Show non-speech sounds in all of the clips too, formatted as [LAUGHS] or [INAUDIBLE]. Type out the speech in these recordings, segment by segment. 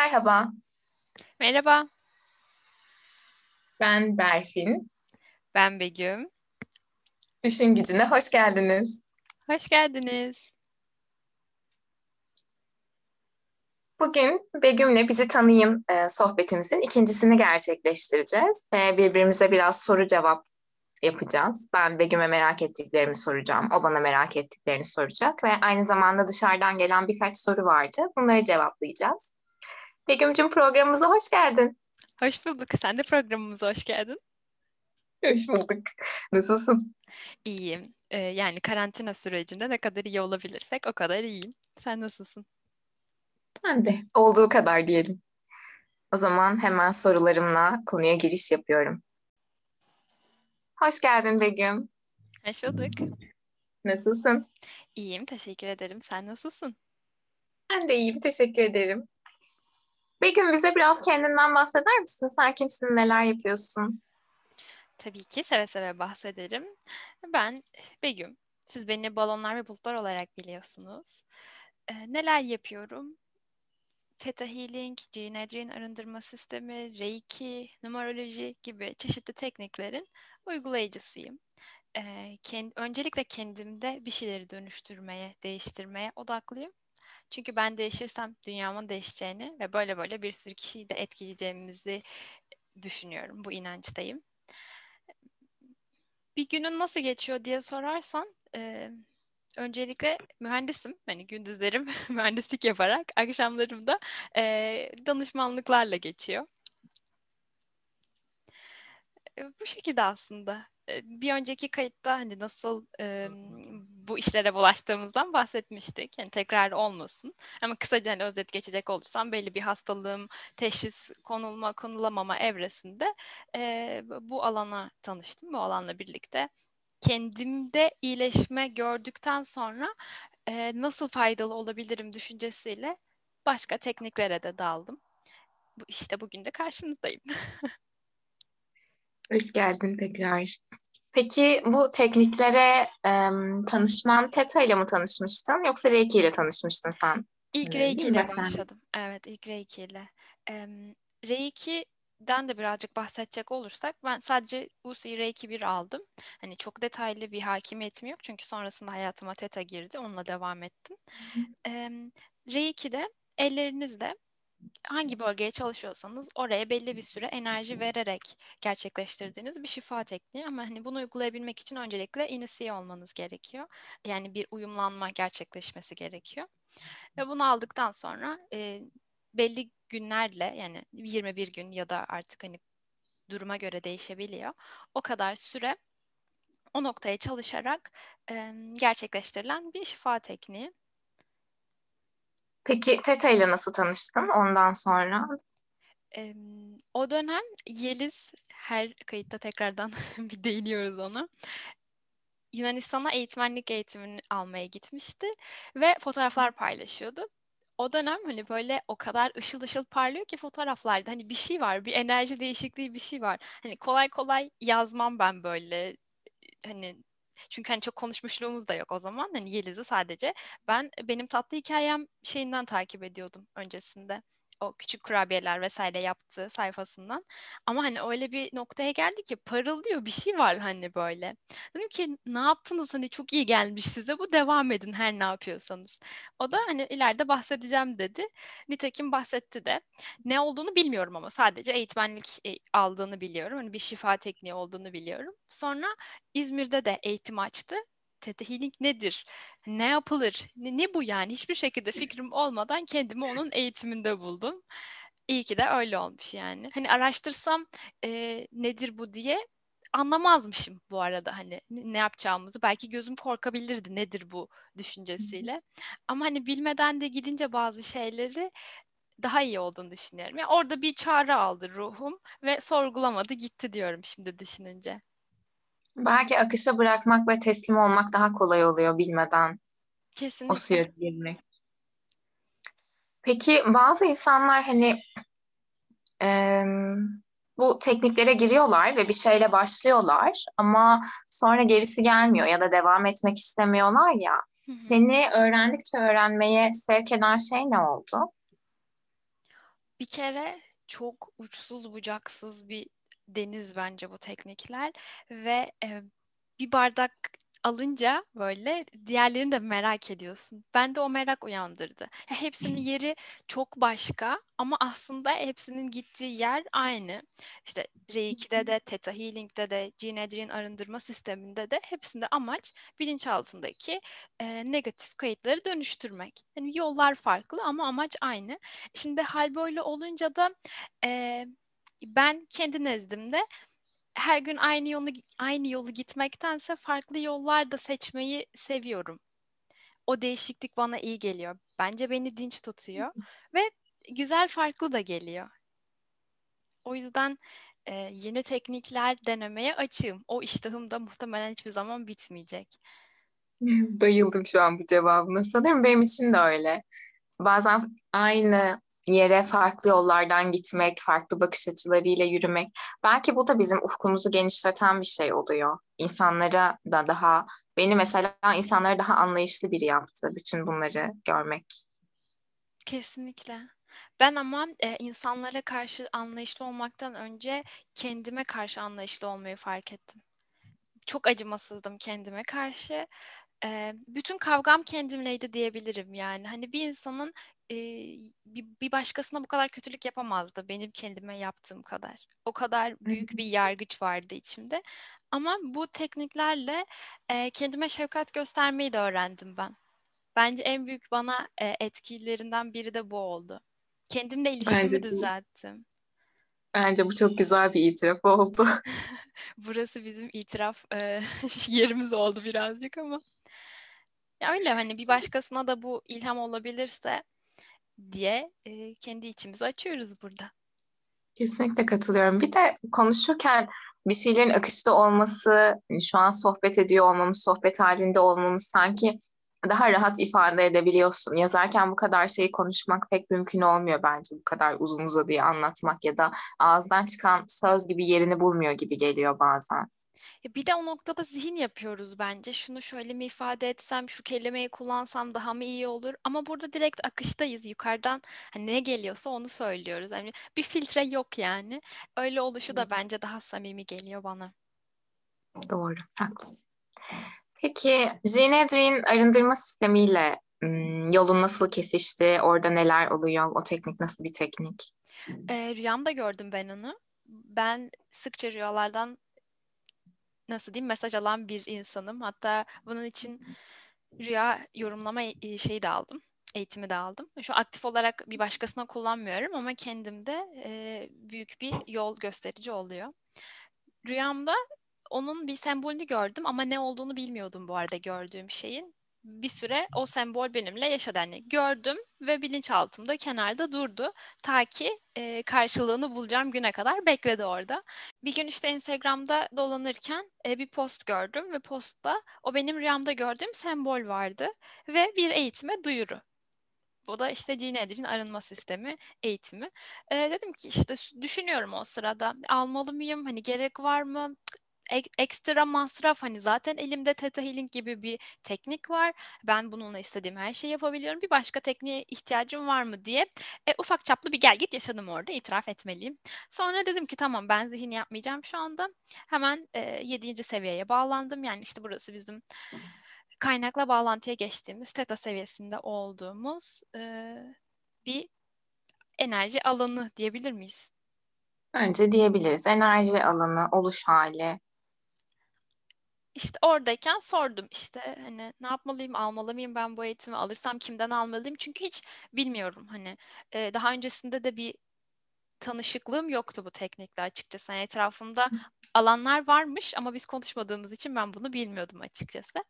Merhaba, Merhaba, ben Berfin. ben Begüm. Düşün Gücü'ne hoş geldiniz. Hoş geldiniz. Bugün Begüm'le bizi tanıyın e, sohbetimizin ikincisini gerçekleştireceğiz. Ve birbirimize biraz soru cevap yapacağız. Ben Begüm'e merak ettiklerimi soracağım, o bana merak ettiklerini soracak ve aynı zamanda dışarıdan gelen birkaç soru vardı. Bunları cevaplayacağız. Begüm'cüm programımıza hoş geldin. Hoş bulduk. Sen de programımıza hoş geldin. Hoş bulduk. Nasılsın? İyiyim. Ee, yani karantina sürecinde ne kadar iyi olabilirsek o kadar iyiyim. Sen nasılsın? Ben de olduğu kadar diyelim. O zaman hemen sorularımla konuya giriş yapıyorum. Hoş geldin Begüm. Hoş bulduk. Nasılsın? İyiyim, teşekkür ederim. Sen nasılsın? Ben de iyiyim, teşekkür ederim. Begüm bize biraz kendinden bahseder misin? Sen kimsin, neler yapıyorsun? Tabii ki seve seve bahsederim. Ben Begüm. Siz beni balonlar ve bulutlar olarak biliyorsunuz. Ee, neler yapıyorum? Theta Healing, Gene Adrian arındırma sistemi, Reiki, numeroloji gibi çeşitli tekniklerin uygulayıcısıyım. Ee, kend, öncelikle kendimde bir şeyleri dönüştürmeye, değiştirmeye odaklıyım. Çünkü ben değişirsem dünyamın değişeceğini ve böyle böyle bir sürü kişiyi de etkileyeceğimizi düşünüyorum. Bu inançtayım. Bir günün nasıl geçiyor diye sorarsan e, öncelikle mühendisim. Hani gündüzlerim [LAUGHS] mühendislik yaparak akşamlarım da e, danışmanlıklarla geçiyor. E, bu şekilde aslında. Bir önceki kayıtta hani nasıl e, bu işlere bulaştığımızdan bahsetmiştik. Yani tekrar olmasın. Ama kısaca hani özet geçecek olursam belli bir hastalığım teşhis konulma konulamama evresinde e, bu alana tanıştım. Bu alanla birlikte kendimde iyileşme gördükten sonra e, nasıl faydalı olabilirim düşüncesiyle başka tekniklere de daldım. İşte bugün de karşınızdayım. [LAUGHS] Hoş geldin tekrar. Peki bu tekniklere em, tanışman Theta ile mi tanışmıştın yoksa Reiki ile tanışmıştın sen? İlk Ee, Reiki ile Sen- başladım. Evet, ilk Reiki ile. Em, Reiki'den de birazcık bahsedecek olursak ben sadece UC Reiki 1 aldım. Hani çok detaylı bir hakimiyetim yok çünkü sonrasında hayatıma Theta girdi. Onunla devam ettim. Em, Reiki'de ellerinizle hangi bölgeye çalışıyorsanız oraya belli bir süre enerji vererek gerçekleştirdiğiniz bir şifa tekniği ama hani bunu uygulayabilmek için öncelikle inisiye olmanız gerekiyor. Yani bir uyumlanma gerçekleşmesi gerekiyor. Ve bunu aldıktan sonra e, belli günlerle yani 21 gün ya da artık hani duruma göre değişebiliyor. O kadar süre o noktaya çalışarak e, gerçekleştirilen bir şifa tekniği. Peki Theta ile nasıl tanıştın ondan sonra? Em, o dönem Yeliz her kayıtta tekrardan [LAUGHS] bir değiniyoruz ona. Yunanistan'a eğitmenlik eğitimini almaya gitmişti ve fotoğraflar paylaşıyordu. O dönem hani böyle o kadar ışıl ışıl parlıyor ki fotoğraflarda hani bir şey var, bir enerji değişikliği bir şey var. Hani kolay kolay yazmam ben böyle hani çünkü hani çok konuşmuşluğumuz da yok o zaman. Hani Yeliz'i sadece ben benim tatlı hikayem şeyinden takip ediyordum öncesinde. O küçük kurabiyeler vesaire yaptığı sayfasından. Ama hani öyle bir noktaya geldi ki parıldıyor bir şey var hani böyle. Dedim ki ne yaptınız hani çok iyi gelmiş size bu devam edin her ne yapıyorsanız. O da hani ileride bahsedeceğim dedi. Nitekim bahsetti de. Ne olduğunu bilmiyorum ama sadece eğitmenlik e, aldığını biliyorum. Hani bir şifa tekniği olduğunu biliyorum. Sonra İzmir'de de eğitim açtı. Theta Healing nedir? Ne yapılır? Ne, ne bu yani? Hiçbir şekilde fikrim olmadan kendimi onun eğitiminde buldum. İyi ki de öyle olmuş yani. Hani araştırsam e, nedir bu diye anlamazmışım bu arada hani ne yapacağımızı. Belki gözüm korkabilirdi nedir bu düşüncesiyle. Ama hani bilmeden de gidince bazı şeyleri daha iyi olduğunu düşünüyorum. Yani orada bir çağrı aldı ruhum ve sorgulamadı gitti diyorum şimdi düşününce. Belki akışa bırakmak ve teslim olmak daha kolay oluyor bilmeden o Kesinlikle. suya girmek. Peki bazı insanlar hani em, bu tekniklere giriyorlar ve bir şeyle başlıyorlar ama sonra gerisi gelmiyor ya da devam etmek istemiyorlar ya. Hı hı. Seni öğrendikçe öğrenmeye sevk eden şey ne oldu? Bir kere çok uçsuz bucaksız bir deniz bence bu teknikler ve e, bir bardak alınca böyle diğerlerini de merak ediyorsun. Ben de o merak uyandırdı. Hepsinin [LAUGHS] yeri çok başka ama aslında hepsinin gittiği yer aynı. İşte R2'de de, Theta Healing'de de, Gene arındırma sisteminde de hepsinde amaç bilinçaltındaki e, negatif kayıtları dönüştürmek. Yani yollar farklı ama amaç aynı. Şimdi hal böyle olunca da e, ben kendi nezdimde her gün aynı yolu aynı yolu gitmektense farklı yollar da seçmeyi seviyorum. O değişiklik bana iyi geliyor. Bence beni dinç tutuyor ve güzel farklı da geliyor. O yüzden e, yeni teknikler denemeye açığım. O iştahım da muhtemelen hiçbir zaman bitmeyecek. [LAUGHS] Bayıldım şu an bu cevabına. Sanırım benim için de öyle. Bazen aynı yere farklı yollardan gitmek, farklı bakış açılarıyla yürümek. Belki bu da bizim ufkumuzu genişleten bir şey oluyor. İnsanlara da daha, beni mesela insanlara daha anlayışlı biri yaptı bütün bunları görmek. Kesinlikle. Ben ama e, insanlara karşı anlayışlı olmaktan önce kendime karşı anlayışlı olmayı fark ettim. Çok acımasızdım kendime karşı. E, bütün kavgam kendimleydi diyebilirim yani. Hani bir insanın e, bir, bir başkasına bu kadar kötülük yapamazdı benim kendime yaptığım kadar. O kadar büyük bir yargıç vardı içimde. Ama bu tekniklerle e, kendime şefkat göstermeyi de öğrendim ben. Bence en büyük bana e, etkilerinden biri de bu oldu. Kendimle ilişkimi Bence düzelttim. Bence bu çok güzel bir itiraf oldu. [LAUGHS] Burası bizim itiraf e, [LAUGHS] yerimiz oldu birazcık ama. Ya öyle hani bir başkasına da bu ilham olabilirse diye e, kendi içimizi açıyoruz burada. Kesinlikle katılıyorum. Bir de konuşurken bir şeylerin akışta olması, hani şu an sohbet ediyor olmamız, sohbet halinde olmamız sanki daha rahat ifade edebiliyorsun. Yazarken bu kadar şeyi konuşmak pek mümkün olmuyor bence. Bu kadar uzun uzadıya anlatmak ya da ağızdan çıkan söz gibi yerini bulmuyor gibi geliyor bazen. Bir de o noktada zihin yapıyoruz bence. Şunu şöyle mi ifade etsem, şu kelimeyi kullansam daha mı iyi olur? Ama burada direkt akıştayız. Yukarıdan hani ne geliyorsa onu söylüyoruz. Yani bir filtre yok yani. Öyle oluşu da bence daha samimi geliyor bana. Doğru, haklısın. Peki Jinedrin arındırma sistemiyle yolun nasıl kesişti? Orada neler oluyor? O teknik nasıl bir teknik? E, rüyamda gördüm ben onu. Ben sıkça rüyalardan nasıl diyeyim mesaj alan bir insanım. Hatta bunun için rüya yorumlama e, şeyi de aldım. Eğitimi de aldım. Şu aktif olarak bir başkasına kullanmıyorum ama kendimde e, büyük bir yol gösterici oluyor. Rüyamda onun bir sembolünü gördüm ama ne olduğunu bilmiyordum bu arada gördüğüm şeyin bir süre o sembol benimle yaşadı. Yani gördüm ve bilinçaltımda kenarda durdu. Ta ki e, karşılığını bulacağım güne kadar bekledi orada. Bir gün işte Instagram'da dolanırken e, bir post gördüm ve postta o benim rüyamda gördüğüm sembol vardı ve bir eğitime duyuru. Bu da işte Gene Edger'in arınma sistemi eğitimi. E, dedim ki işte düşünüyorum o sırada almalı mıyım? Hani gerek var mı? Ek, ekstra masraf hani zaten elimde Theta Healing gibi bir teknik var. Ben bununla istediğim her şeyi yapabiliyorum. Bir başka tekniğe ihtiyacım var mı diye e, ufak çaplı bir gel git yaşadım orada itiraf etmeliyim. Sonra dedim ki tamam ben zihin yapmayacağım şu anda. Hemen e, 7. seviyeye bağlandım. Yani işte burası bizim kaynakla bağlantıya geçtiğimiz Theta seviyesinde olduğumuz e, bir enerji alanı diyebilir miyiz? Bence diyebiliriz. Enerji alanı, oluş hali. İşte oradayken sordum işte hani ne yapmalıyım, almalı mıyım ben bu eğitimi, alırsam kimden almalıyım? Çünkü hiç bilmiyorum hani e, daha öncesinde de bir tanışıklığım yoktu bu teknikle açıkçası. Yani etrafımda alanlar varmış ama biz konuşmadığımız için ben bunu bilmiyordum açıkçası.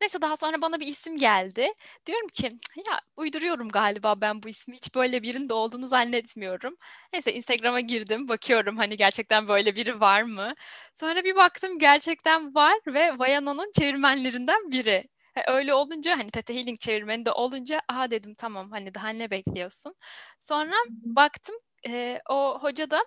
Neyse daha sonra bana bir isim geldi. Diyorum ki ya uyduruyorum galiba ben bu ismi hiç böyle birinin de olduğunu zannetmiyorum. Neyse Instagram'a girdim bakıyorum hani gerçekten böyle biri var mı? Sonra bir baktım gerçekten var ve Vayana'nın çevirmenlerinden biri. Öyle olunca hani Tete Healing çevirmeni de olunca aha dedim tamam hani daha ne bekliyorsun? Sonra baktım e, o hoca da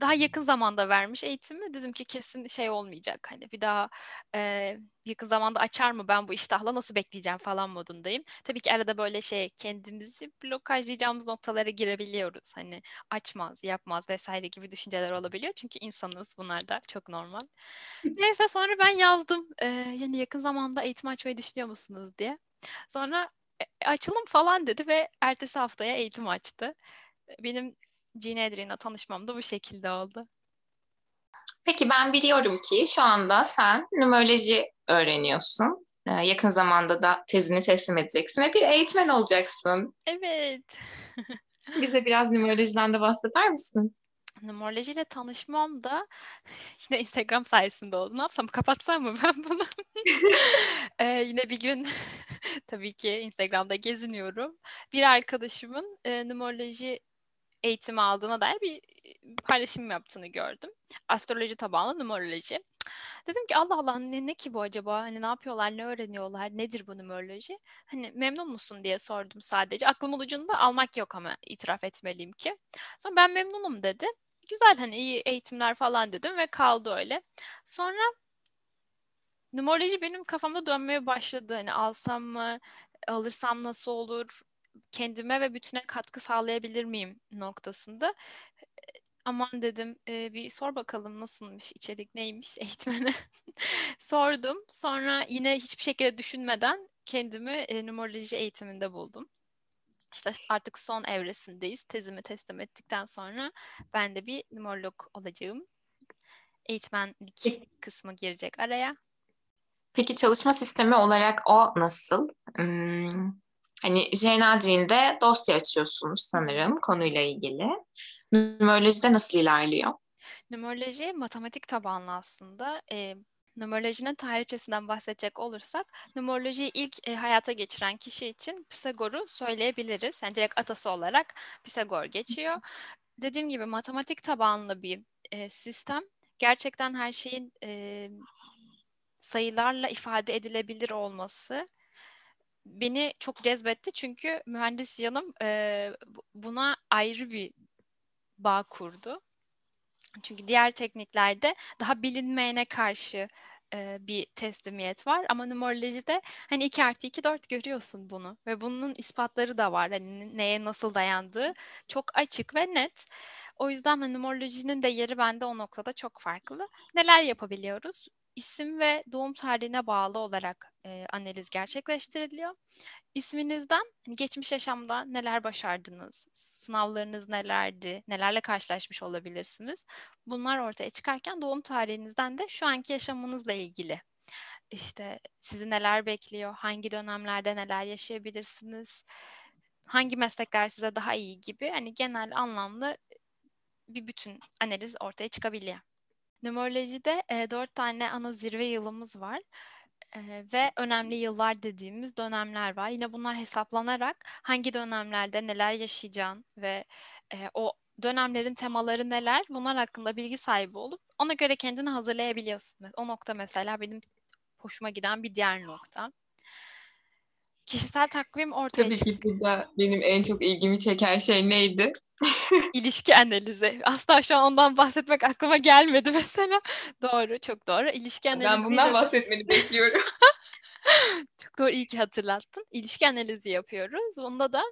daha yakın zamanda vermiş eğitimi. Dedim ki kesin şey olmayacak. Hani bir daha e, yakın zamanda açar mı ben bu iştahla nasıl bekleyeceğim falan modundayım. Tabii ki arada böyle şey kendimizi blokajlayacağımız noktalara girebiliyoruz. Hani açmaz, yapmaz vesaire gibi düşünceler olabiliyor. Çünkü insanız bunlar da çok normal. Neyse sonra ben yazdım. E, yani yakın zamanda eğitim açmayı düşünüyor musunuz diye. Sonra e, açalım falan dedi ve ertesi haftaya eğitim açtı. Benim Gene Adrian'la tanışmam da bu şekilde oldu. Peki ben biliyorum ki şu anda sen numeroloji öğreniyorsun. Ee, yakın zamanda da tezini teslim edeceksin ve bir eğitmen olacaksın. Evet. [LAUGHS] Bize biraz numerolojiden de bahseder misin? Numerolojiyle tanışmam da [LAUGHS] yine Instagram sayesinde oldu. Ne yapsam kapatsam mı ben bunu? [LAUGHS] ee, yine bir gün tabii ki Instagram'da geziniyorum. Bir arkadaşımın e, numeroloji eğitimi aldığına dair bir paylaşım yaptığını gördüm. Astroloji tabanlı numeroloji. Dedim ki Allah Allah ne, ne ki bu acaba? Hani ne yapıyorlar, ne öğreniyorlar, nedir bu numeroloji? Hani memnun musun diye sordum sadece. Aklımın ucunda almak yok ama itiraf etmeliyim ki. Sonra ben memnunum dedi. Güzel hani iyi eğitimler falan dedim ve kaldı öyle. Sonra numeroloji benim kafamda dönmeye başladı. Hani alsam mı, alırsam nasıl olur, kendime ve bütüne katkı sağlayabilir miyim noktasında. Aman dedim e, bir sor bakalım nasılmış, içerik neymiş [LAUGHS] eğitmene. Sordum. Sonra yine hiçbir şekilde düşünmeden kendimi e, numeroloji eğitiminde buldum. İşte artık son evresindeyiz. Tezimi teslim ettikten sonra ben de bir numerolog olacağım. Eğitmenlik kısmı girecek araya. Peki çalışma sistemi olarak o nasıl? Hmm, hani Jenadrin'de dosya açıyorsunuz sanırım konuyla ilgili. Numerolojide nasıl ilerliyor? Numeroloji matematik tabanlı aslında. E, numerolojinin tarihçesinden bahsedecek olursak, numerolojiyi ilk e, hayata geçiren kişi için Pisagor'u söyleyebiliriz. Yani direkt atası olarak Pisagor geçiyor. Dediğim gibi matematik tabanlı bir e, sistem. Gerçekten her şeyin e, sayılarla ifade edilebilir olması beni çok cezbetti çünkü mühendis yanım e, buna ayrı bir bağ kurdu. Çünkü diğer tekniklerde daha bilinmeyene karşı e, bir teslimiyet var. Ama numerolojide hani 2 artı 2 4 görüyorsun bunu. Ve bunun ispatları da var. Hani neye nasıl dayandığı çok açık ve net. O yüzden hani numerolojinin de yeri bende o noktada çok farklı. Neler yapabiliyoruz? İsim ve doğum tarihine bağlı olarak e, analiz gerçekleştiriliyor. İsminizden hani geçmiş yaşamda neler başardınız, sınavlarınız nelerdi, nelerle karşılaşmış olabilirsiniz. Bunlar ortaya çıkarken doğum tarihinizden de şu anki yaşamınızla ilgili işte sizi neler bekliyor, hangi dönemlerde neler yaşayabilirsiniz, hangi meslekler size daha iyi gibi hani genel anlamda bir bütün analiz ortaya çıkabiliyor. Numerolojide e, dört tane ana zirve yılımız var e, ve önemli yıllar dediğimiz dönemler var. Yine bunlar hesaplanarak hangi dönemlerde neler yaşayacağın ve e, o dönemlerin temaları neler bunlar hakkında bilgi sahibi olup ona göre kendini hazırlayabiliyorsun. O nokta mesela benim hoşuma giden bir diğer nokta. Kişisel takvim ortaya Tabii ki burada benim en çok ilgimi çeken şey neydi? [LAUGHS] İlişki analizi. Asla şu an ondan bahsetmek aklıma gelmedi mesela. doğru, çok doğru. İlişki analizi. Ben bundan bahsetmeni bekliyorum. [LAUGHS] çok doğru, iyi ki hatırlattın. İlişki analizi yapıyoruz. Bunda da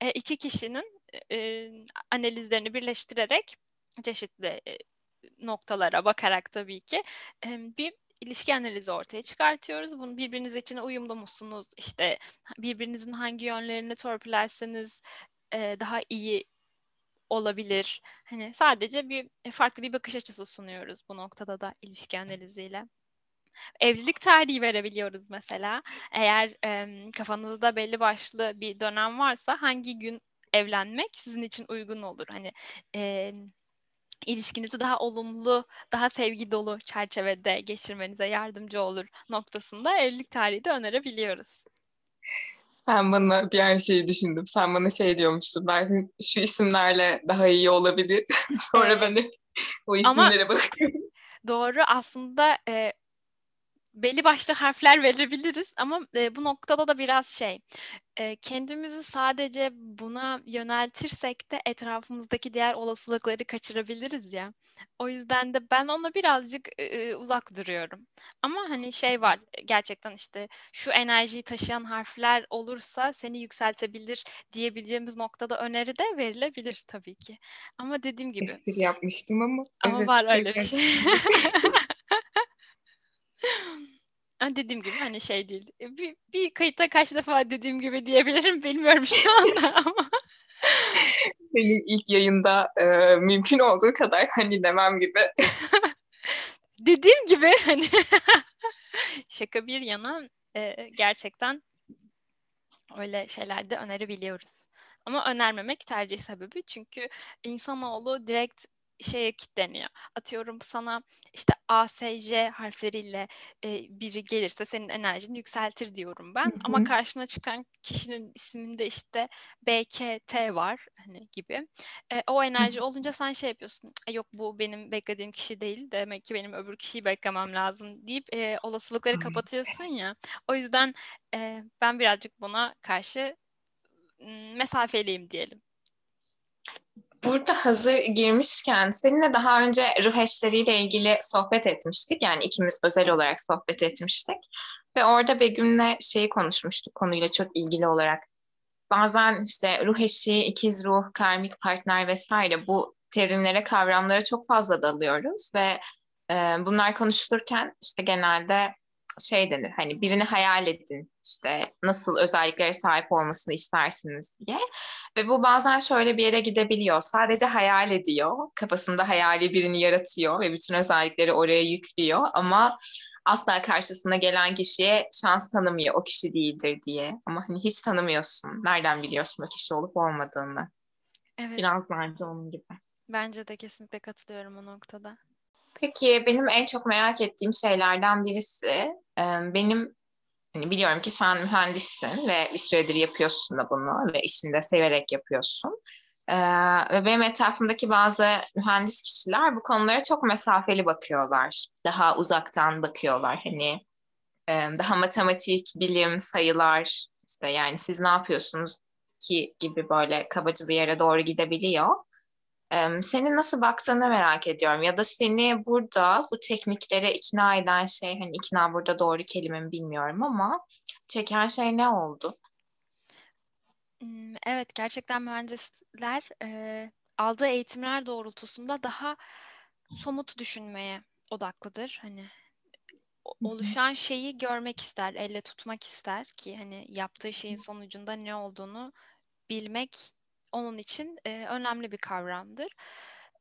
e, iki kişinin e, analizlerini birleştirerek çeşitli e, noktalara bakarak tabii ki bir ilişki analizi ortaya çıkartıyoruz. Bunu birbiriniz için uyumlu musunuz? İşte birbirinizin hangi yönlerini torpilerseniz daha iyi olabilir. Hani sadece bir e, farklı bir bakış açısı sunuyoruz bu noktada da ilişki analiziyle. Evlilik tarihi verebiliyoruz mesela. Eğer e, kafanızda belli başlı bir dönem varsa hangi gün evlenmek sizin için uygun olur? Hani e, ilişkinizi daha olumlu, daha sevgi dolu çerçevede geçirmenize yardımcı olur noktasında evlilik tarihi de önerebiliyoruz. Sen bana bir an şeyi düşündüm. Sen bana şey diyormuştun. Belki şu isimlerle daha iyi olabilir. [LAUGHS] Sonra ben o isimlere Ama bakıyorum. Doğru. Aslında e, belli başlı harfler verebiliriz ama e, bu noktada da biraz şey e, kendimizi sadece buna yöneltirsek de etrafımızdaki diğer olasılıkları kaçırabiliriz ya. O yüzden de ben ona birazcık e, uzak duruyorum. Ama hani şey var gerçekten işte şu enerjiyi taşıyan harfler olursa seni yükseltebilir diyebileceğimiz noktada öneri de verilebilir tabii ki. Ama dediğim gibi. Espri yapmıştım ama. Ama evet, var öyle bir şey. [LAUGHS] [LAUGHS] dediğim gibi hani şey değil. E, bir, bir kayıtta kaç defa dediğim gibi diyebilirim [LAUGHS] bilmiyorum şu anda [LAUGHS] ama. Benim ilk yayında e, mümkün olduğu kadar hani demem gibi. [LAUGHS] dediğim gibi hani şaka bir yana e, gerçekten öyle şeylerde önerebiliyoruz. Ama önermemek tercih sebebi çünkü insanoğlu direkt şeye kilitleniyor. Atıyorum sana işte A, S, J harfleriyle e, biri gelirse senin enerjini yükseltir diyorum ben. Hı hı. Ama karşına çıkan kişinin isminde işte B, K, T var hani gibi. E, o enerji hı hı. olunca sen şey yapıyorsun. E, yok bu benim beklediğim kişi değil. Demek ki benim öbür kişiyi beklemem lazım deyip e, olasılıkları kapatıyorsun ya. O yüzden e, ben birazcık buna karşı mesafeliyim diyelim. Burada hazır girmişken seninle daha önce ruh eşleriyle ilgili sohbet etmiştik. Yani ikimiz özel olarak sohbet etmiştik. Ve orada Begüm'le şeyi konuşmuştuk konuyla çok ilgili olarak. Bazen işte ruh eşi, ikiz ruh, karmik partner vesaire bu terimlere, kavramlara çok fazla dalıyoruz ve e, bunlar konuşulurken işte genelde şey denir hani birini hayal edin işte nasıl özelliklere sahip olmasını istersiniz diye. Ve bu bazen şöyle bir yere gidebiliyor. Sadece hayal ediyor. Kafasında hayali birini yaratıyor ve bütün özellikleri oraya yüklüyor ama asla karşısına gelen kişiye şans tanımıyor o kişi değildir diye. Ama hani hiç tanımıyorsun. Nereden biliyorsun o kişi olup olmadığını? Evet. Biraz bence onun gibi. Bence de kesinlikle katılıyorum o noktada. Peki benim en çok merak ettiğim şeylerden birisi benim hani biliyorum ki sen mühendissin ve bir süredir yapıyorsun da bunu ve işini de severek yapıyorsun. ve benim etrafımdaki bazı mühendis kişiler bu konulara çok mesafeli bakıyorlar. Daha uzaktan bakıyorlar. Hani daha matematik, bilim, sayılar işte yani siz ne yapıyorsunuz ki gibi böyle kabaca bir yere doğru gidebiliyor. Senin nasıl baktığını merak ediyorum. Ya da seni burada bu tekniklere ikna eden şey, hani ikna burada doğru kelime mi bilmiyorum ama çeken şey ne oldu? Evet, gerçekten mühendisler e, aldığı eğitimler doğrultusunda daha somut düşünmeye odaklıdır. Hani oluşan şeyi görmek ister, elle tutmak ister ki hani yaptığı şeyin sonucunda ne olduğunu bilmek onun için e, önemli bir kavramdır.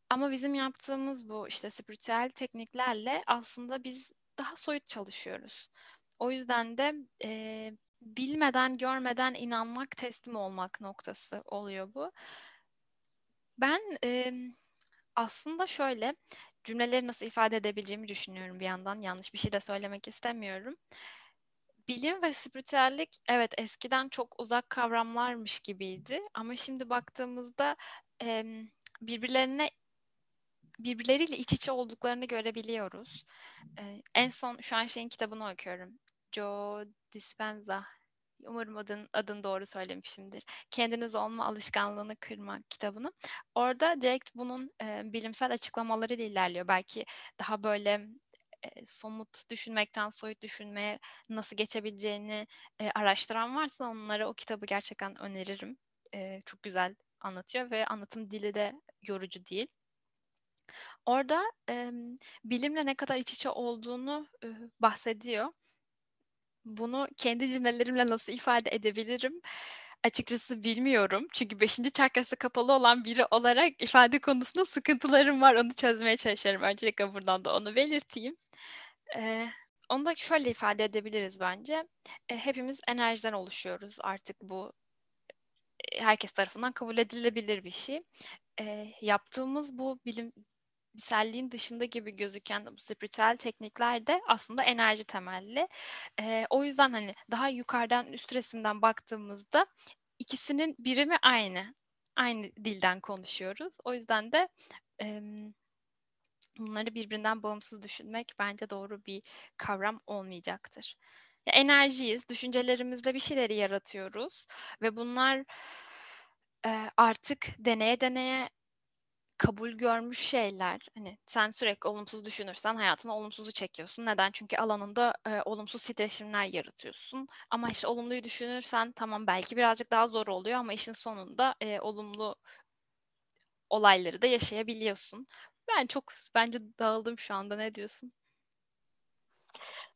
Ama bizim yaptığımız bu işte spiritüel tekniklerle aslında biz daha soyut çalışıyoruz. O yüzden de e, bilmeden, görmeden inanmak, teslim olmak noktası oluyor bu. Ben e, aslında şöyle cümleleri nasıl ifade edebileceğimi düşünüyorum bir yandan. Yanlış bir şey de söylemek istemiyorum bilim ve spiritüellik evet eskiden çok uzak kavramlarmış gibiydi ama şimdi baktığımızda e, birbirlerine birbirleriyle iç içe olduklarını görebiliyoruz. E, en son şu an şeyin kitabını okuyorum. Joe Dispenza. Umarım adın, adını doğru söylemişimdir. Kendiniz olma alışkanlığını kırmak kitabını. Orada direkt bunun e, bilimsel açıklamalarıyla ilerliyor. Belki daha böyle somut düşünmekten soyut düşünmeye nasıl geçebileceğini e, araştıran varsa onlara o kitabı gerçekten öneririm. E, çok güzel anlatıyor ve anlatım dili de yorucu değil. Orada e, bilimle ne kadar iç içe olduğunu e, bahsediyor. Bunu kendi cümlelerimle nasıl ifade edebilirim? Açıkçası bilmiyorum. Çünkü beşinci çakrası kapalı olan biri olarak ifade konusunda sıkıntılarım var. Onu çözmeye çalışıyorum. Öncelikle buradan da onu belirteyim. Ee, onu da şöyle ifade edebiliriz bence. E, hepimiz enerjiden oluşuyoruz. Artık bu herkes tarafından kabul edilebilir bir şey. E, yaptığımız bu bilim bilimselliğin dışında gibi gözüken bu spiritüel teknikler de aslında enerji temelli. E, o yüzden hani daha yukarıdan üst resimden baktığımızda ikisinin birimi aynı. Aynı dilden konuşuyoruz. O yüzden de e, bunları birbirinden bağımsız düşünmek bence doğru bir kavram olmayacaktır. enerjiyiz. Düşüncelerimizle bir şeyleri yaratıyoruz ve bunlar e, artık deneye deneye kabul görmüş şeyler. Hani sen sürekli olumsuz düşünürsen hayatına olumsuzu çekiyorsun. Neden? Çünkü alanında e, olumsuz titreşimler yaratıyorsun. Ama işte olumluyu düşünürsen tamam belki birazcık daha zor oluyor ama işin sonunda e, olumlu olayları da yaşayabiliyorsun. Ben çok bence dağıldım şu anda. Ne diyorsun?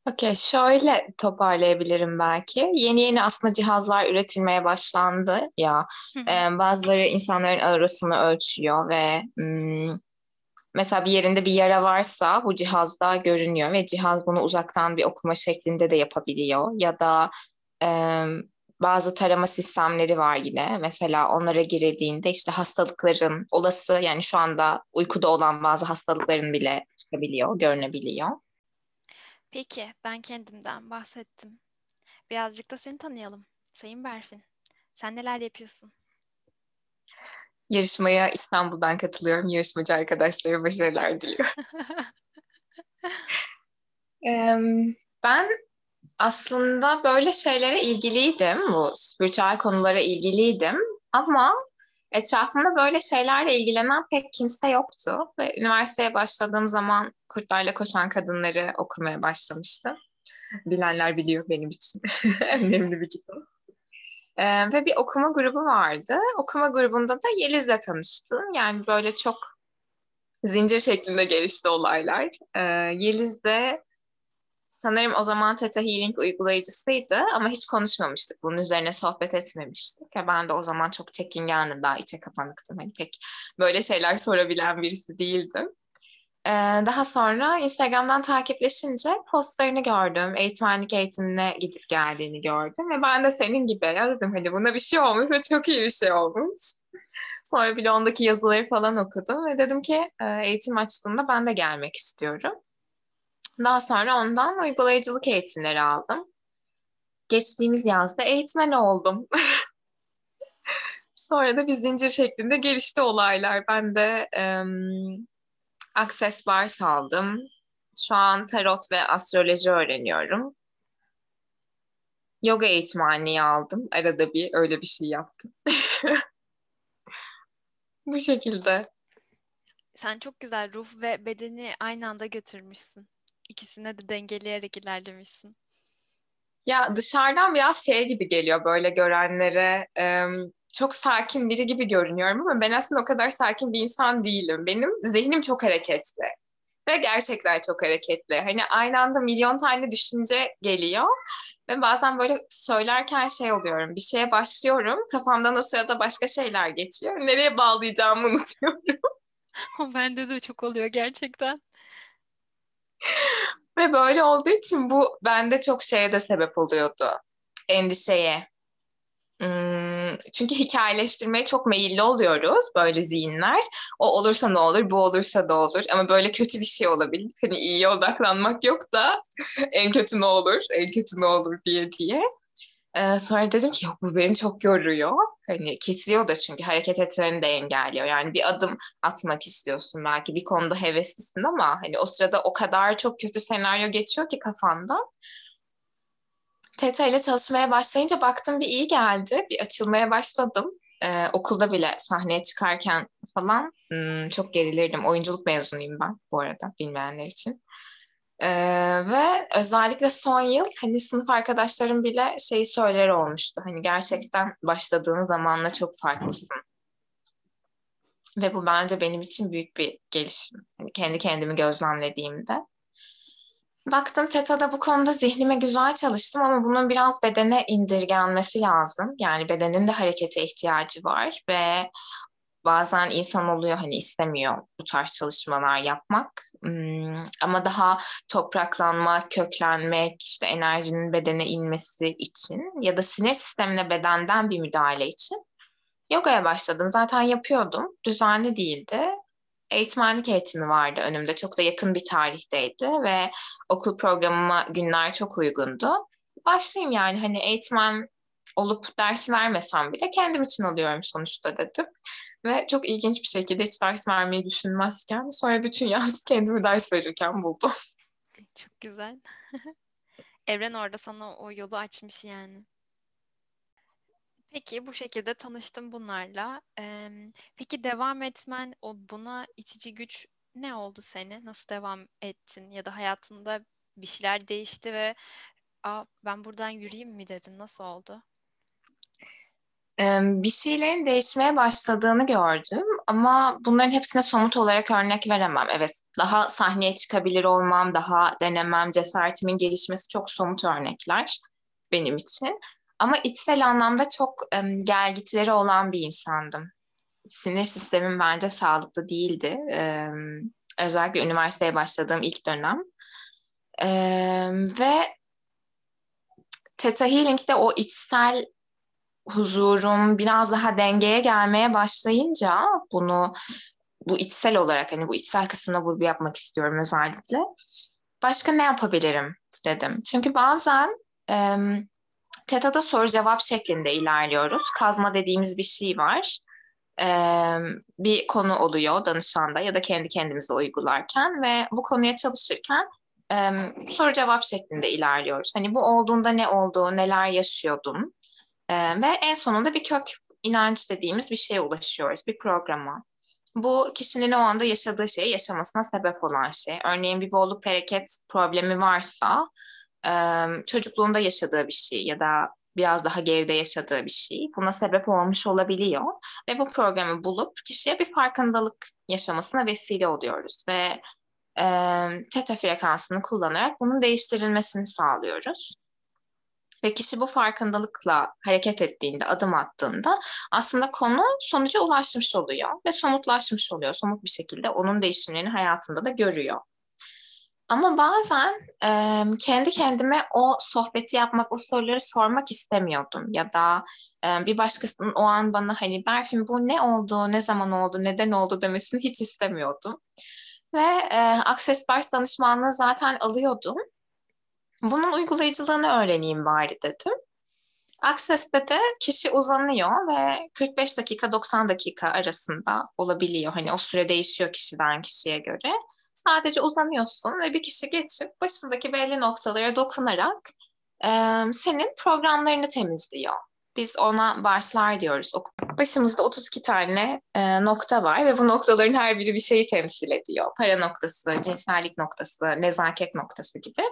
Okey, şöyle toparlayabilirim belki. Yeni yeni aslında cihazlar üretilmeye başlandı ya. E, bazıları insanların aurasını ölçüyor ve hmm, mesela bir yerinde bir yara varsa bu cihazda görünüyor ve cihaz bunu uzaktan bir okuma şeklinde de yapabiliyor. Ya da e, bazı tarama sistemleri var yine. Mesela onlara girildiğinde işte hastalıkların olası yani şu anda uykuda olan bazı hastalıkların bile çıkabiliyor, görünebiliyor. Peki, ben kendimden bahsettim. Birazcık da seni tanıyalım. Sayın Berfin, sen neler yapıyorsun? Yarışmaya İstanbul'dan katılıyorum. Yarışmacı arkadaşlara başarılar diliyorum. [LAUGHS] ben aslında böyle şeylere ilgiliydim. Bu spiritüel konulara ilgiliydim. Ama etrafımda böyle şeylerle ilgilenen pek kimse yoktu. Ve üniversiteye başladığım zaman Kurtlarla Koşan Kadınları okumaya başlamıştım. Bilenler biliyor benim için. [LAUGHS] Önemli bir kitap. Ee, ve bir okuma grubu vardı. Okuma grubunda da Yeliz'le tanıştım. Yani böyle çok zincir şeklinde gelişti olaylar. Ee, Yeliz de Sanırım o zaman Theta Healing uygulayıcısıydı ama hiç konuşmamıştık. Bunun üzerine sohbet etmemiştik. Ya ben de o zaman çok çekingendim, daha içe kapanıktım. Hani pek böyle şeyler sorabilen birisi değildim. Ee, daha sonra Instagram'dan takipleşince postlarını gördüm. Eğitmenlik eğitimine gidip geldiğini gördüm. Ve ben de senin gibi ya dedim hani buna bir şey olmuş ve çok iyi bir şey olmuş. [LAUGHS] Sonra bile ondaki yazıları falan okudum ve dedim ki eğitim açtığında ben de gelmek istiyorum. Daha sonra ondan uygulayıcılık eğitimleri aldım. Geçtiğimiz yazda eğitmen oldum. [LAUGHS] sonra da bir zincir şeklinde gelişti olaylar. Ben de um, Access Bars aldım. Şu an tarot ve astroloji öğreniyorum. Yoga eğitmenliği aldım. Arada bir öyle bir şey yaptım. [LAUGHS] Bu şekilde. Sen çok güzel ruh ve bedeni aynı anda götürmüşsün. İkisine de dengeleyerek ilerlemişsin. Ya dışarıdan biraz şey gibi geliyor böyle görenlere. E, çok sakin biri gibi görünüyorum ama ben aslında o kadar sakin bir insan değilim. Benim zihnim çok hareketli. Ve gerçekten çok hareketli. Hani aynı anda milyon tane düşünce geliyor. Ve bazen böyle söylerken şey oluyorum. Bir şeye başlıyorum. Kafamdan o sırada başka şeyler geçiyor. Nereye bağlayacağımı [LAUGHS] unutuyorum. [LAUGHS] bende de çok oluyor gerçekten. [LAUGHS] Ve böyle olduğu için bu bende çok şeye de sebep oluyordu. Endişeye. Hmm, çünkü hikayeleştirmeye çok meyilli oluyoruz böyle zihinler. O olursa ne olur, bu olursa da olur. Ama böyle kötü bir şey olabilir. Hani iyiye odaklanmak yok da [LAUGHS] en kötü ne olur, en kötü ne olur diye diye. Ee, sonra dedim ki bu beni çok yoruyor. Hani kesiyor da çünkü hareket etmeni de engelliyor. Yani bir adım atmak istiyorsun belki bir konuda heveslisin ama hani o sırada o kadar çok kötü senaryo geçiyor ki kafandan. Teta ile çalışmaya başlayınca baktım bir iyi geldi. Bir açılmaya başladım. Ee, okulda bile sahneye çıkarken falan hmm, çok gerilirdim. Oyunculuk mezunuyum ben bu arada bilmeyenler için. Ee, ve özellikle son yıl hani sınıf arkadaşlarım bile şeyi söyler olmuştu. Hani gerçekten başladığın zamanla çok farklısın. Ve bu bence benim için büyük bir gelişim. Hani kendi kendimi gözlemlediğimde. Baktım TETA'da bu konuda zihnime güzel çalıştım ama bunun biraz bedene indirgenmesi lazım. Yani bedenin de harekete ihtiyacı var ve bazen insan oluyor hani istemiyor bu tarz çalışmalar yapmak. Hmm, ama daha topraklanmak, köklenmek, işte enerjinin bedene inmesi için ya da sinir sistemine bedenden bir müdahale için yogaya başladım. Zaten yapıyordum. Düzenli değildi. Eğitmenlik eğitimi vardı önümde. Çok da yakın bir tarihteydi ve okul programıma günler çok uygundu. Başlayayım yani hani eğitmen olup ders vermesem bile kendim için alıyorum sonuçta dedim. Ve çok ilginç bir şekilde hiç ders vermeyi düşünmezken sonra bütün [LAUGHS] yaz kendimi ders verirken buldum. Çok güzel. [LAUGHS] Evren orada sana o yolu açmış yani. Peki bu şekilde tanıştım bunlarla. Ee, peki devam etmen, o buna itici güç ne oldu seni? Nasıl devam ettin? Ya da hayatında bir şeyler değişti ve Aa, ben buradan yürüyeyim mi dedin? Nasıl oldu? Bir şeylerin değişmeye başladığını gördüm ama bunların hepsine somut olarak örnek veremem. Evet, daha sahneye çıkabilir olmam, daha denemem, cesaretimin gelişmesi çok somut örnekler benim için. Ama içsel anlamda çok gelgitleri olan bir insandım. Sinir sistemim bence sağlıklı değildi. Özellikle üniversiteye başladığım ilk dönem. Ve Theta Healing'de o içsel huzurum biraz daha dengeye gelmeye başlayınca bunu bu içsel olarak hani bu içsel kısmına vurgu yapmak istiyorum özellikle. Başka ne yapabilirim dedim. Çünkü bazen e, TETA'da soru cevap şeklinde ilerliyoruz. Kazma dediğimiz bir şey var. E, bir konu oluyor danışanda ya da kendi kendimize uygularken ve bu konuya çalışırken e, soru cevap şeklinde ilerliyoruz. Hani bu olduğunda ne oldu, neler yaşıyordum, ee, ve en sonunda bir kök inanç dediğimiz bir şeye ulaşıyoruz, bir programa. Bu kişinin o anda yaşadığı şeyi yaşamasına sebep olan şey. Örneğin bir bolluk bereket problemi varsa e, çocukluğunda yaşadığı bir şey ya da biraz daha geride yaşadığı bir şey buna sebep olmuş olabiliyor. Ve bu programı bulup kişiye bir farkındalık yaşamasına vesile oluyoruz. Ve e, teta frekansını kullanarak bunun değiştirilmesini sağlıyoruz. Ve kişi bu farkındalıkla hareket ettiğinde, adım attığında aslında konu sonuca ulaşmış oluyor ve somutlaşmış oluyor. Somut bir şekilde onun değişimlerini hayatında da görüyor. Ama bazen e, kendi kendime o sohbeti yapmak, o soruları sormak istemiyordum. Ya da e, bir başkasının o an bana hani Berfin bu ne oldu, ne zaman oldu, neden oldu demesini hiç istemiyordum. Ve e, Access Bars danışmanlığı zaten alıyordum. Bunun uygulayıcılığını öğreneyim bari dedim. Access'te de kişi uzanıyor ve 45 dakika 90 dakika arasında olabiliyor. Hani o süre değişiyor kişiden kişiye göre. Sadece uzanıyorsun ve bir kişi geçip başındaki belli noktalara dokunarak e, senin programlarını temizliyor. Biz ona barslar diyoruz. Başımızda 32 tane e, nokta var ve bu noktaların her biri bir şeyi temsil ediyor. Para noktası, cinsellik noktası, nezaket noktası gibi.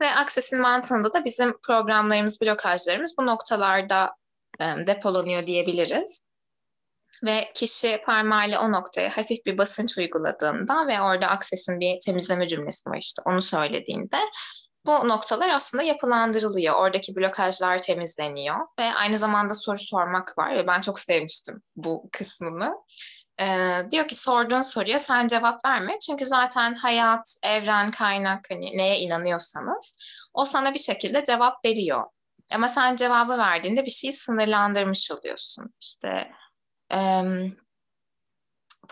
Ve Access'in mantığında da bizim programlarımız, blokajlarımız bu noktalarda e, depolanıyor diyebiliriz. Ve kişi parmağıyla o noktaya hafif bir basınç uyguladığında ve orada Access'in bir temizleme cümlesi var işte onu söylediğinde bu noktalar aslında yapılandırılıyor. Oradaki blokajlar temizleniyor ve aynı zamanda soru sormak var ve ben çok sevmiştim bu kısmını. Ee, diyor ki sorduğun soruya sen cevap verme çünkü zaten hayat, evren, kaynak hani neye inanıyorsanız o sana bir şekilde cevap veriyor. Ama sen cevabı verdiğinde bir şeyi sınırlandırmış oluyorsun. İşte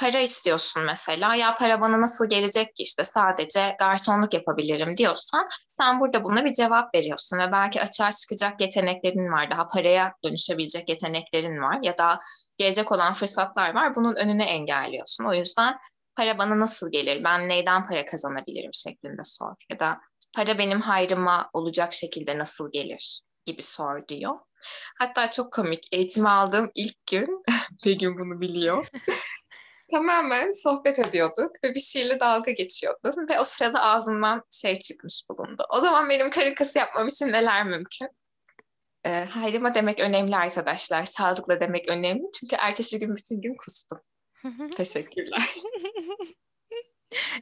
para istiyorsun mesela. Ya para bana nasıl gelecek ki işte sadece garsonluk yapabilirim diyorsan sen burada buna bir cevap veriyorsun ve belki açığa çıkacak yeteneklerin var. Daha paraya dönüşebilecek yeteneklerin var ya da gelecek olan fırsatlar var. Bunun önüne engelliyorsun. O yüzden para bana nasıl gelir? Ben neyden para kazanabilirim şeklinde sor. Ya da para benim hayrıma olacak şekilde nasıl gelir gibi sor diyor. Hatta çok komik. Eğitimi aldığım ilk gün, [LAUGHS] Begüm bunu biliyor tamamen sohbet ediyorduk ve bir şeyle dalga geçiyordum ve o sırada ağzımdan şey çıkmış bulundu. O zaman benim karikası yapmam için neler mümkün? E, hayrıma demek önemli arkadaşlar. Sağlıkla demek önemli. Çünkü ertesi gün bütün gün kustum. [LAUGHS] Teşekkürler. [LAUGHS]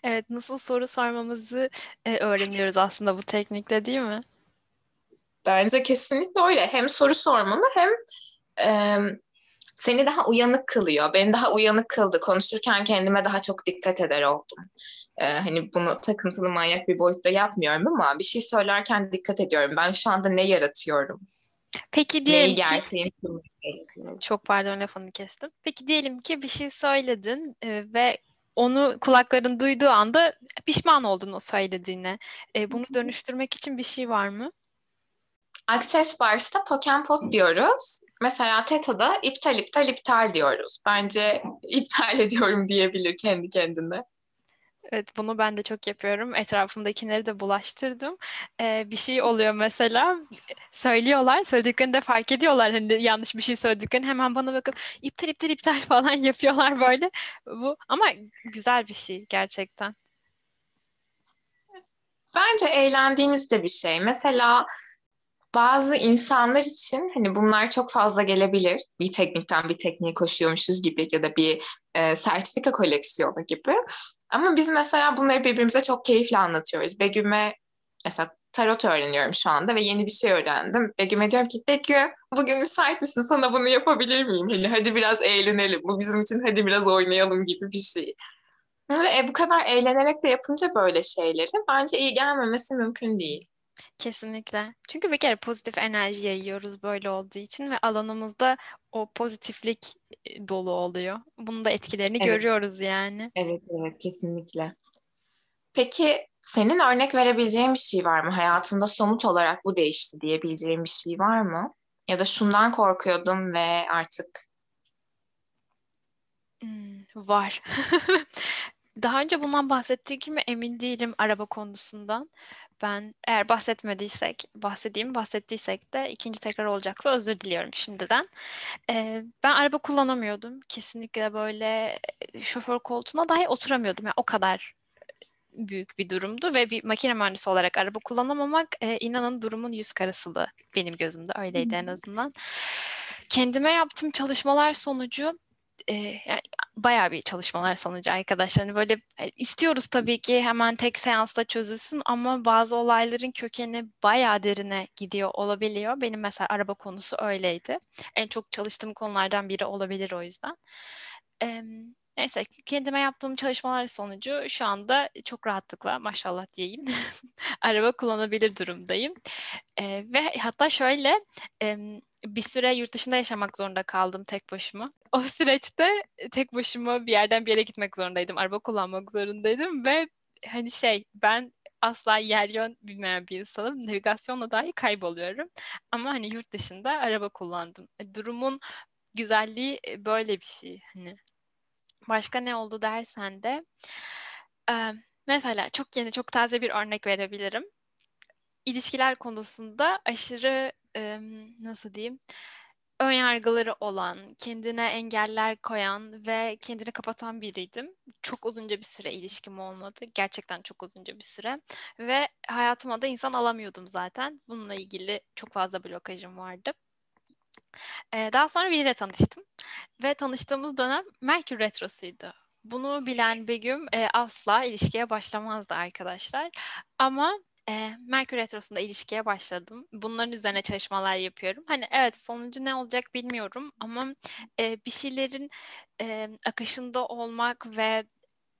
evet, nasıl soru sormamızı e, öğreniyoruz aslında bu teknikle değil mi? Bence kesinlikle öyle. Hem soru sormalı hem e, seni daha uyanık kılıyor. Beni daha uyanık kıldı. Konuşurken kendime daha çok dikkat eder oldum. Ee, hani bunu takıntılı manyak bir boyutta yapmıyorum ama bir şey söylerken dikkat ediyorum. Ben şu anda ne yaratıyorum? Peki diyelim Neyi ki... Çok pardon lafını kestim. Peki diyelim ki bir şey söyledin e, ve onu kulakların duyduğu anda pişman oldun o söylediğine. E, bunu dönüştürmek için bir şey var mı? Access Bars'ta Pokempot diyoruz. Mesela TETA'da iptal iptal iptal diyoruz. Bence [LAUGHS] iptal ediyorum diyebilir kendi kendine. Evet bunu ben de çok yapıyorum. Etrafımdakileri de bulaştırdım. Ee, bir şey oluyor mesela söylüyorlar. Söylediklerini de fark ediyorlar. Hani yanlış bir şey söylediklerini hemen bana bakıp iptal iptal iptal [LAUGHS] falan yapıyorlar böyle. Bu ama güzel bir şey gerçekten. Bence eğlendiğimiz de bir şey. Mesela bazı insanlar için hani bunlar çok fazla gelebilir. Bir teknikten bir tekniğe koşuyormuşuz gibi ya da bir e, sertifika koleksiyonu gibi. Ama biz mesela bunları birbirimize çok keyifle anlatıyoruz. Begüm'e mesela tarot öğreniyorum şu anda ve yeni bir şey öğrendim. Begüm'e diyorum ki Begüm bugün müsait misin sana bunu yapabilir miyim? Hani hadi biraz eğlenelim. Bu bizim için hadi biraz oynayalım gibi bir şey. Ve e, bu kadar eğlenerek de yapınca böyle şeyleri bence iyi gelmemesi mümkün değil. Kesinlikle. Çünkü bir kere pozitif enerji yayıyoruz böyle olduğu için ve alanımızda o pozitiflik e, dolu oluyor. Bunun da etkilerini Evet. görüyoruz yani. Evet, evet kesinlikle. Peki senin örnek verebileceğin bir şey var mı? Hayatımda somut olarak bu değişti diyebileceğin bir şey var mı? Ya da şundan korkuyordum ve artık Hmm, var. [LAUGHS] Daha önce bundan bahsettiğim mi emin değilim araba konusundan. Ben eğer bahsetmediysek, bahsedeyim, bahsettiysek de ikinci tekrar olacaksa özür diliyorum şimdiden. Ee, ben araba kullanamıyordum. Kesinlikle böyle şoför koltuğuna dahi oturamıyordum. Yani o kadar büyük bir durumdu ve bir makine mühendisi olarak araba kullanamamak e, inanın durumun yüz karasılı benim gözümde öyleydi en azından. Kendime yaptığım çalışmalar sonucu e, yani bayağı bir çalışmalar sonucu arkadaşlar. Hani böyle e, istiyoruz tabii ki hemen tek seansta çözülsün ama bazı olayların kökeni bayağı derine gidiyor olabiliyor. Benim mesela araba konusu öyleydi. En çok çalıştığım konulardan biri olabilir o yüzden. Eee, Neyse kendime yaptığım çalışmalar sonucu şu anda çok rahatlıkla maşallah diyeyim [LAUGHS] araba kullanabilir durumdayım. Eee, ve hatta şöyle em, bir süre yurt dışında yaşamak zorunda kaldım tek başıma. [LAUGHS] O süreçte tek başıma bir yerden bir yere gitmek zorundaydım. Araba kullanmak zorundaydım ve hani şey ben asla yer yön bilmeyen bir insanım. Navigasyonla dahi kayboluyorum. Ama hani yurt dışında araba kullandım. E, Durumun güzelliği e, böyle bir şey hani. Başka ne oldu dersen de e, mesela çok yeni çok taze bir örnek verebilirim. İlişkiler konusunda aşırı e, nasıl diyeyim ön yargıları olan, kendine engeller koyan ve kendini kapatan biriydim. Çok uzunca bir süre ilişkim olmadı. Gerçekten çok uzunca bir süre. Ve hayatıma da insan alamıyordum zaten. Bununla ilgili çok fazla blokajım vardı. Ee, daha sonra biriyle tanıştım. Ve tanıştığımız dönem Merkür Retrosu'ydu. Bunu bilen Begüm e, asla ilişkiye başlamazdı arkadaşlar. Ama e, Merkür Retrosu'nda ilişkiye başladım. Bunların üzerine çalışmalar yapıyorum. Hani evet sonucu ne olacak bilmiyorum ama e, bir şeylerin e, akışında olmak ve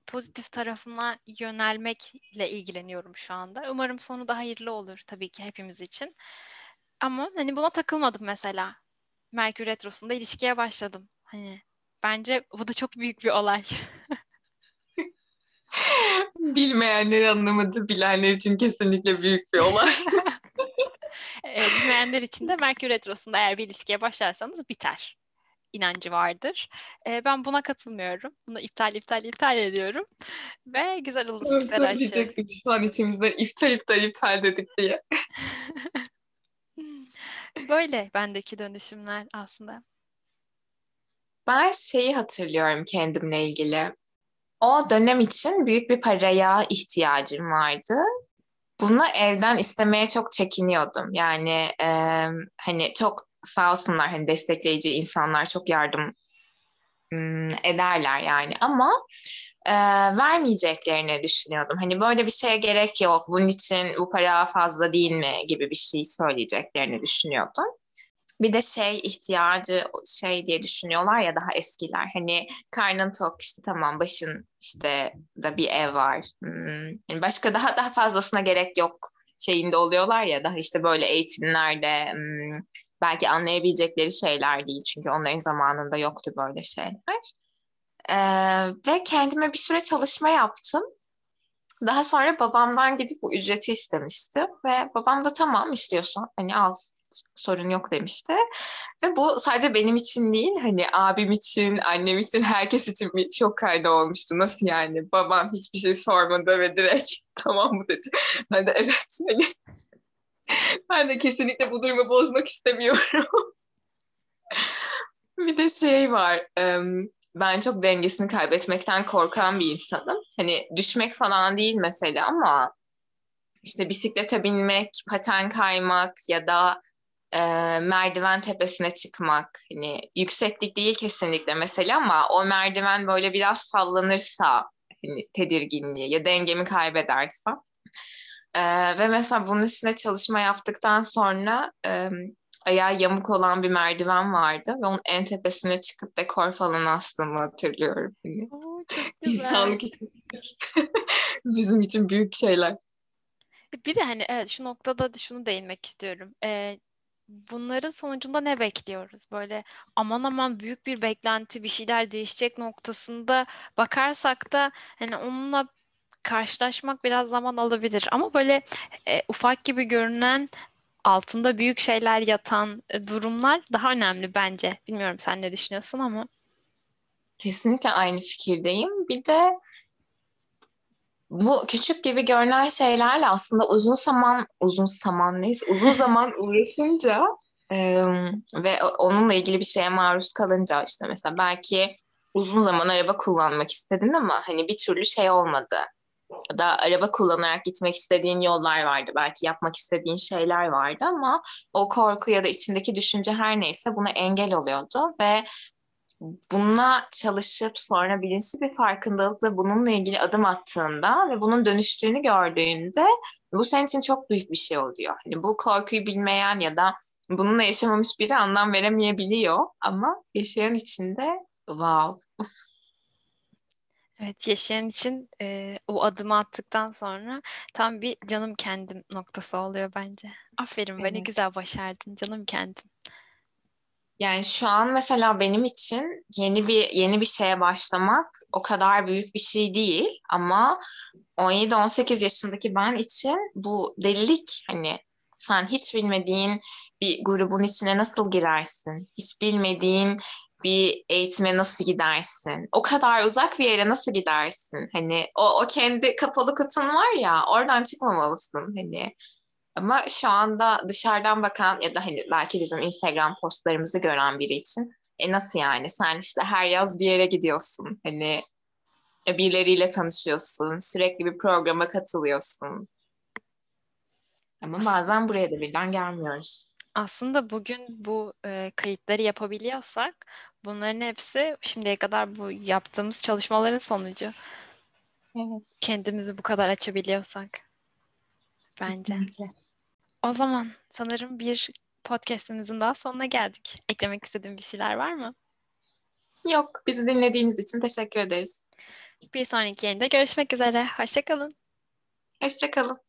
pozitif tarafına yönelmekle ilgileniyorum şu anda. Umarım sonu da hayırlı olur tabii ki hepimiz için. Ama hani buna takılmadım mesela. Merkür Retrosu'nda ilişkiye başladım. Hani bence bu da çok büyük bir olay. [LAUGHS] bilmeyenler anlamadı, bilenler için kesinlikle büyük bir olay. [LAUGHS] E, bilmeyenler için de Merkür Retrosu'nda eğer bir ilişkiye başlarsanız biter inancı vardır. E, ben buna katılmıyorum. Bunu iptal iptal iptal ediyorum. Ve güzel olasılıklar açıyorum. şu an içimizde iptal iptal iptal dedik diye. [LAUGHS] Böyle bendeki dönüşümler aslında. Ben şeyi hatırlıyorum kendimle ilgili. O dönem için büyük bir paraya ihtiyacım vardı. Bunu evden istemeye çok çekiniyordum. Yani e, hani çok sağ olsunlar hani destekleyici insanlar çok yardım ederler yani ama e, vermeyeceklerini düşünüyordum. Hani böyle bir şeye gerek yok. Bunun için bu para fazla değil mi gibi bir şey söyleyeceklerini düşünüyordum. Bir de şey ihtiyacı şey diye düşünüyorlar ya daha eskiler. Hani karnın tok işte tamam başın işte da bir ev var. Hmm, yani başka daha daha fazlasına gerek yok şeyinde oluyorlar ya daha işte böyle eğitimlerde hmm, belki anlayabilecekleri şeyler değil çünkü onların zamanında yoktu böyle şeyler. Ee, ve kendime bir süre çalışma yaptım. Daha sonra babamdan gidip bu ücreti istemişti ve babam da tamam istiyorsan hani al sorun yok demişti. Ve bu sadece benim için değil hani abim için, annem için, herkes için bir şok kaydı olmuştu. Nasıl yani? Babam hiçbir şey sormadı ve direkt [LAUGHS] tamam mı dedi. Ben de evet hani ben de kesinlikle bu durumu bozmak istemiyorum. [LAUGHS] bir de şey var. Ben çok dengesini kaybetmekten korkan bir insanım. Hani düşmek falan değil mesela ama işte bisiklete binmek, paten kaymak ya da e, merdiven tepesine çıkmak. Hani yükseklik değil kesinlikle mesela ama o merdiven böyle biraz sallanırsa hani tedirginliği ya dengemi kaybedersem. E, ve mesela bunun üstüne çalışma yaptıktan sonra e, ayağı yamuk olan bir merdiven vardı ve onun en tepesine çıkıp dekor falan astığımı hatırlıyorum. Hani Oo, çok [LAUGHS] güzel. İnsanlık için [LAUGHS] bizim için büyük şeyler. Bir de hani evet şu noktada şunu değinmek istiyorum. Ee, bunların sonucunda ne bekliyoruz? Böyle aman aman büyük bir beklenti, bir şeyler değişecek noktasında bakarsak da hani onunla karşılaşmak biraz zaman alabilir. Ama böyle e, ufak gibi görünen altında büyük şeyler yatan e, durumlar daha önemli bence. Bilmiyorum sen ne düşünüyorsun ama. Kesinlikle aynı fikirdeyim. Bir de bu küçük gibi görünen şeylerle aslında uzun zaman uzun zaman neyse uzun [LAUGHS] zaman uğraşınca e, ve onunla ilgili bir şeye maruz kalınca işte mesela belki uzun zaman araba kullanmak istedin ama hani bir türlü şey olmadı. Da araba kullanarak gitmek istediğin yollar vardı. Belki yapmak istediğin şeyler vardı ama o korku ya da içindeki düşünce her neyse buna engel oluyordu ve bununla çalışıp sonra bilinçli bir farkındalıkla bununla ilgili adım attığında ve bunun dönüştüğünü gördüğünde bu senin için çok büyük bir şey oluyor. Hani bu korkuyu bilmeyen ya da bununla yaşamamış biri anlam veremeyebiliyor ama yaşayan içinde wow. Evet, yaşayan için e, o adımı attıktan sonra tam bir canım kendim noktası oluyor bence. Aferin evet. be güzel başardın canım kendim. Yani şu an mesela benim için yeni bir yeni bir şeye başlamak o kadar büyük bir şey değil ama 17-18 yaşındaki ben için bu delilik hani sen hiç bilmediğin bir grubun içine nasıl girersin? Hiç bilmediğin bir eğitime nasıl gidersin? O kadar uzak bir yere nasıl gidersin? Hani o, o kendi kapalı kutun var ya oradan çıkmamalısın hani. Ama şu anda dışarıdan bakan ya da hani belki bizim Instagram postlarımızı gören biri için e nasıl yani sen işte her yaz bir yere gidiyorsun hani e, birileriyle tanışıyorsun sürekli bir programa katılıyorsun ama bazen buraya da birden gelmiyoruz. Aslında bugün bu e, kayıtları yapabiliyorsak bunların hepsi şimdiye kadar bu yaptığımız çalışmaların sonucu. Evet. Kendimizi bu kadar açabiliyorsak bence. Kesinlikle. O zaman sanırım bir podcastimizin daha sonuna geldik. Eklemek istediğin bir şeyler var mı? Yok. Bizi dinlediğiniz için teşekkür ederiz. Bir sonraki yayında görüşmek üzere. Hoşçakalın. Hoşçakalın.